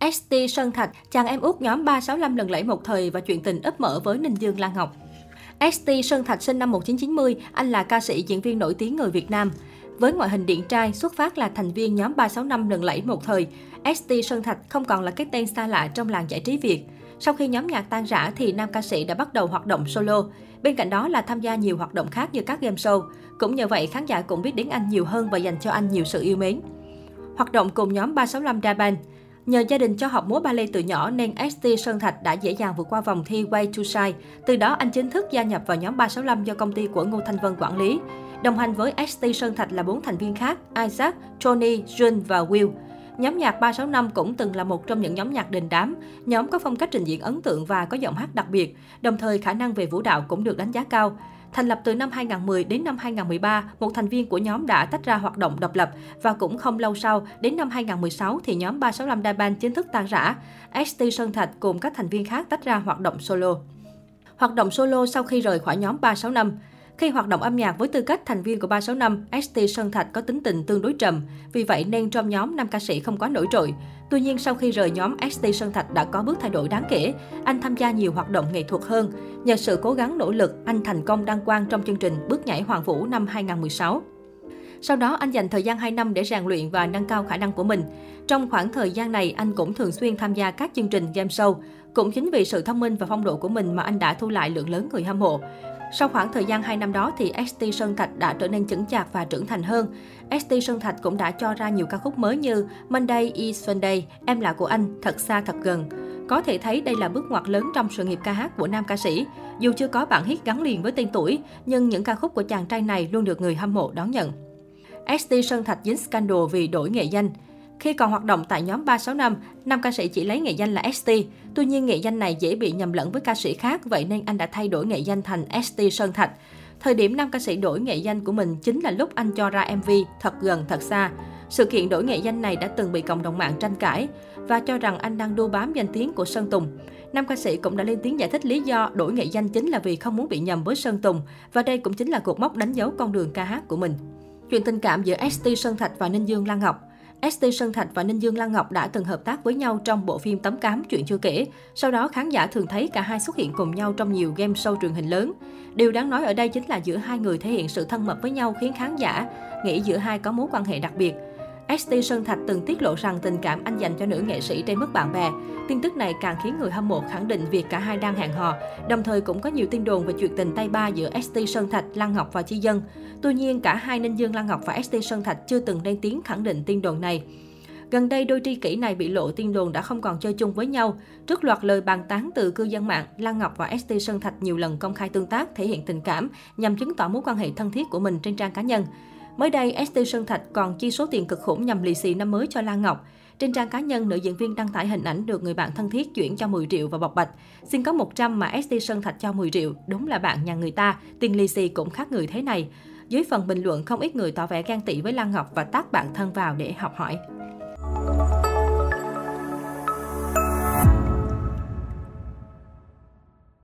ST Sơn Thạch, chàng em út nhóm 365 lần lẫy một thời và chuyện tình ấp mở với Ninh Dương Lan Ngọc. ST Sơn Thạch sinh năm 1990, anh là ca sĩ diễn viên nổi tiếng người Việt Nam. Với ngoại hình điện trai, xuất phát là thành viên nhóm 365 lần lẫy một thời, ST Sơn Thạch không còn là cái tên xa lạ trong làng giải trí Việt. Sau khi nhóm nhạc tan rã thì nam ca sĩ đã bắt đầu hoạt động solo. Bên cạnh đó là tham gia nhiều hoạt động khác như các game show. Cũng nhờ vậy, khán giả cũng biết đến anh nhiều hơn và dành cho anh nhiều sự yêu mến. Hoạt động cùng nhóm 365 Da Nhờ gia đình cho học múa ballet từ nhỏ nên ST Sơn Thạch đã dễ dàng vượt qua vòng thi Way to Shine. Từ đó anh chính thức gia nhập vào nhóm 365 do công ty của Ngô Thanh Vân quản lý. Đồng hành với ST Sơn Thạch là bốn thành viên khác, Isaac, Tony, Jun và Will. Nhóm nhạc 365 cũng từng là một trong những nhóm nhạc đình đám. Nhóm có phong cách trình diễn ấn tượng và có giọng hát đặc biệt, đồng thời khả năng về vũ đạo cũng được đánh giá cao. Thành lập từ năm 2010 đến năm 2013, một thành viên của nhóm đã tách ra hoạt động độc lập và cũng không lâu sau, đến năm 2016 thì nhóm 365 Đa ban chính thức tan rã. ST Sơn Thạch cùng các thành viên khác tách ra hoạt động solo. Hoạt động solo sau khi rời khỏi nhóm 365 khi hoạt động âm nhạc với tư cách thành viên của 365, ST Sơn Thạch có tính tình tương đối trầm, vì vậy nên trong nhóm nam ca sĩ không quá nổi trội. Tuy nhiên sau khi rời nhóm, ST Sơn Thạch đã có bước thay đổi đáng kể. Anh tham gia nhiều hoạt động nghệ thuật hơn. Nhờ sự cố gắng nỗ lực, anh thành công đăng quang trong chương trình Bước nhảy Hoàng Vũ năm 2016. Sau đó, anh dành thời gian 2 năm để rèn luyện và nâng cao khả năng của mình. Trong khoảng thời gian này, anh cũng thường xuyên tham gia các chương trình game show. Cũng chính vì sự thông minh và phong độ của mình mà anh đã thu lại lượng lớn người hâm mộ. Sau khoảng thời gian 2 năm đó thì ST Sơn Thạch đã trở nên chững chạc và trưởng thành hơn. ST Sơn Thạch cũng đã cho ra nhiều ca khúc mới như Monday is Sunday, Em là của anh, Thật xa thật gần. Có thể thấy đây là bước ngoặt lớn trong sự nghiệp ca hát của nam ca sĩ. Dù chưa có bản hit gắn liền với tên tuổi, nhưng những ca khúc của chàng trai này luôn được người hâm mộ đón nhận. ST Sơn Thạch dính scandal vì đổi nghệ danh. Khi còn hoạt động tại nhóm 365, nam ca sĩ chỉ lấy nghệ danh là ST. Tuy nhiên nghệ danh này dễ bị nhầm lẫn với ca sĩ khác, vậy nên anh đã thay đổi nghệ danh thành ST Sơn Thạch. Thời điểm nam ca sĩ đổi nghệ danh của mình chính là lúc anh cho ra MV Thật gần thật xa. Sự kiện đổi nghệ danh này đã từng bị cộng đồng mạng tranh cãi và cho rằng anh đang đu bám danh tiếng của Sơn Tùng. Nam ca sĩ cũng đã lên tiếng giải thích lý do đổi nghệ danh chính là vì không muốn bị nhầm với Sơn Tùng và đây cũng chính là cột mốc đánh dấu con đường ca hát của mình. Chuyện tình cảm giữa ST Sơn Thạch và Ninh Dương Lan Ngọc ST Sơn Thạch và Ninh Dương Lan Ngọc đã từng hợp tác với nhau trong bộ phim Tấm Cám Chuyện Chưa Kể. Sau đó, khán giả thường thấy cả hai xuất hiện cùng nhau trong nhiều game show truyền hình lớn. Điều đáng nói ở đây chính là giữa hai người thể hiện sự thân mật với nhau khiến khán giả nghĩ giữa hai có mối quan hệ đặc biệt. ST Sơn Thạch từng tiết lộ rằng tình cảm anh dành cho nữ nghệ sĩ trên mức bạn bè. Tin tức này càng khiến người hâm mộ khẳng định việc cả hai đang hẹn hò. Đồng thời cũng có nhiều tin đồn về chuyện tình tay ba giữa ST Sơn Thạch, Lan Ngọc và Chi Dân. Tuy nhiên, cả hai Ninh Dương Lan Ngọc và ST Sơn Thạch chưa từng lên tiếng khẳng định tin đồn này. Gần đây, đôi tri kỷ này bị lộ tin đồn đã không còn chơi chung với nhau. Trước loạt lời bàn tán từ cư dân mạng, Lan Ngọc và ST Sơn Thạch nhiều lần công khai tương tác, thể hiện tình cảm nhằm chứng tỏ mối quan hệ thân thiết của mình trên trang cá nhân. Mới đây, ST Sơn Thạch còn chi số tiền cực khủng nhằm lì xì năm mới cho Lan Ngọc. Trên trang cá nhân, nữ diễn viên đăng tải hình ảnh được người bạn thân thiết chuyển cho 10 triệu và bọc bạch. Xin có 100 mà ST Sơn Thạch cho 10 triệu, đúng là bạn nhà người ta, tiền lì xì cũng khác người thế này. Dưới phần bình luận, không ít người tỏ vẻ ghen tị với Lan Ngọc và tác bạn thân vào để học hỏi.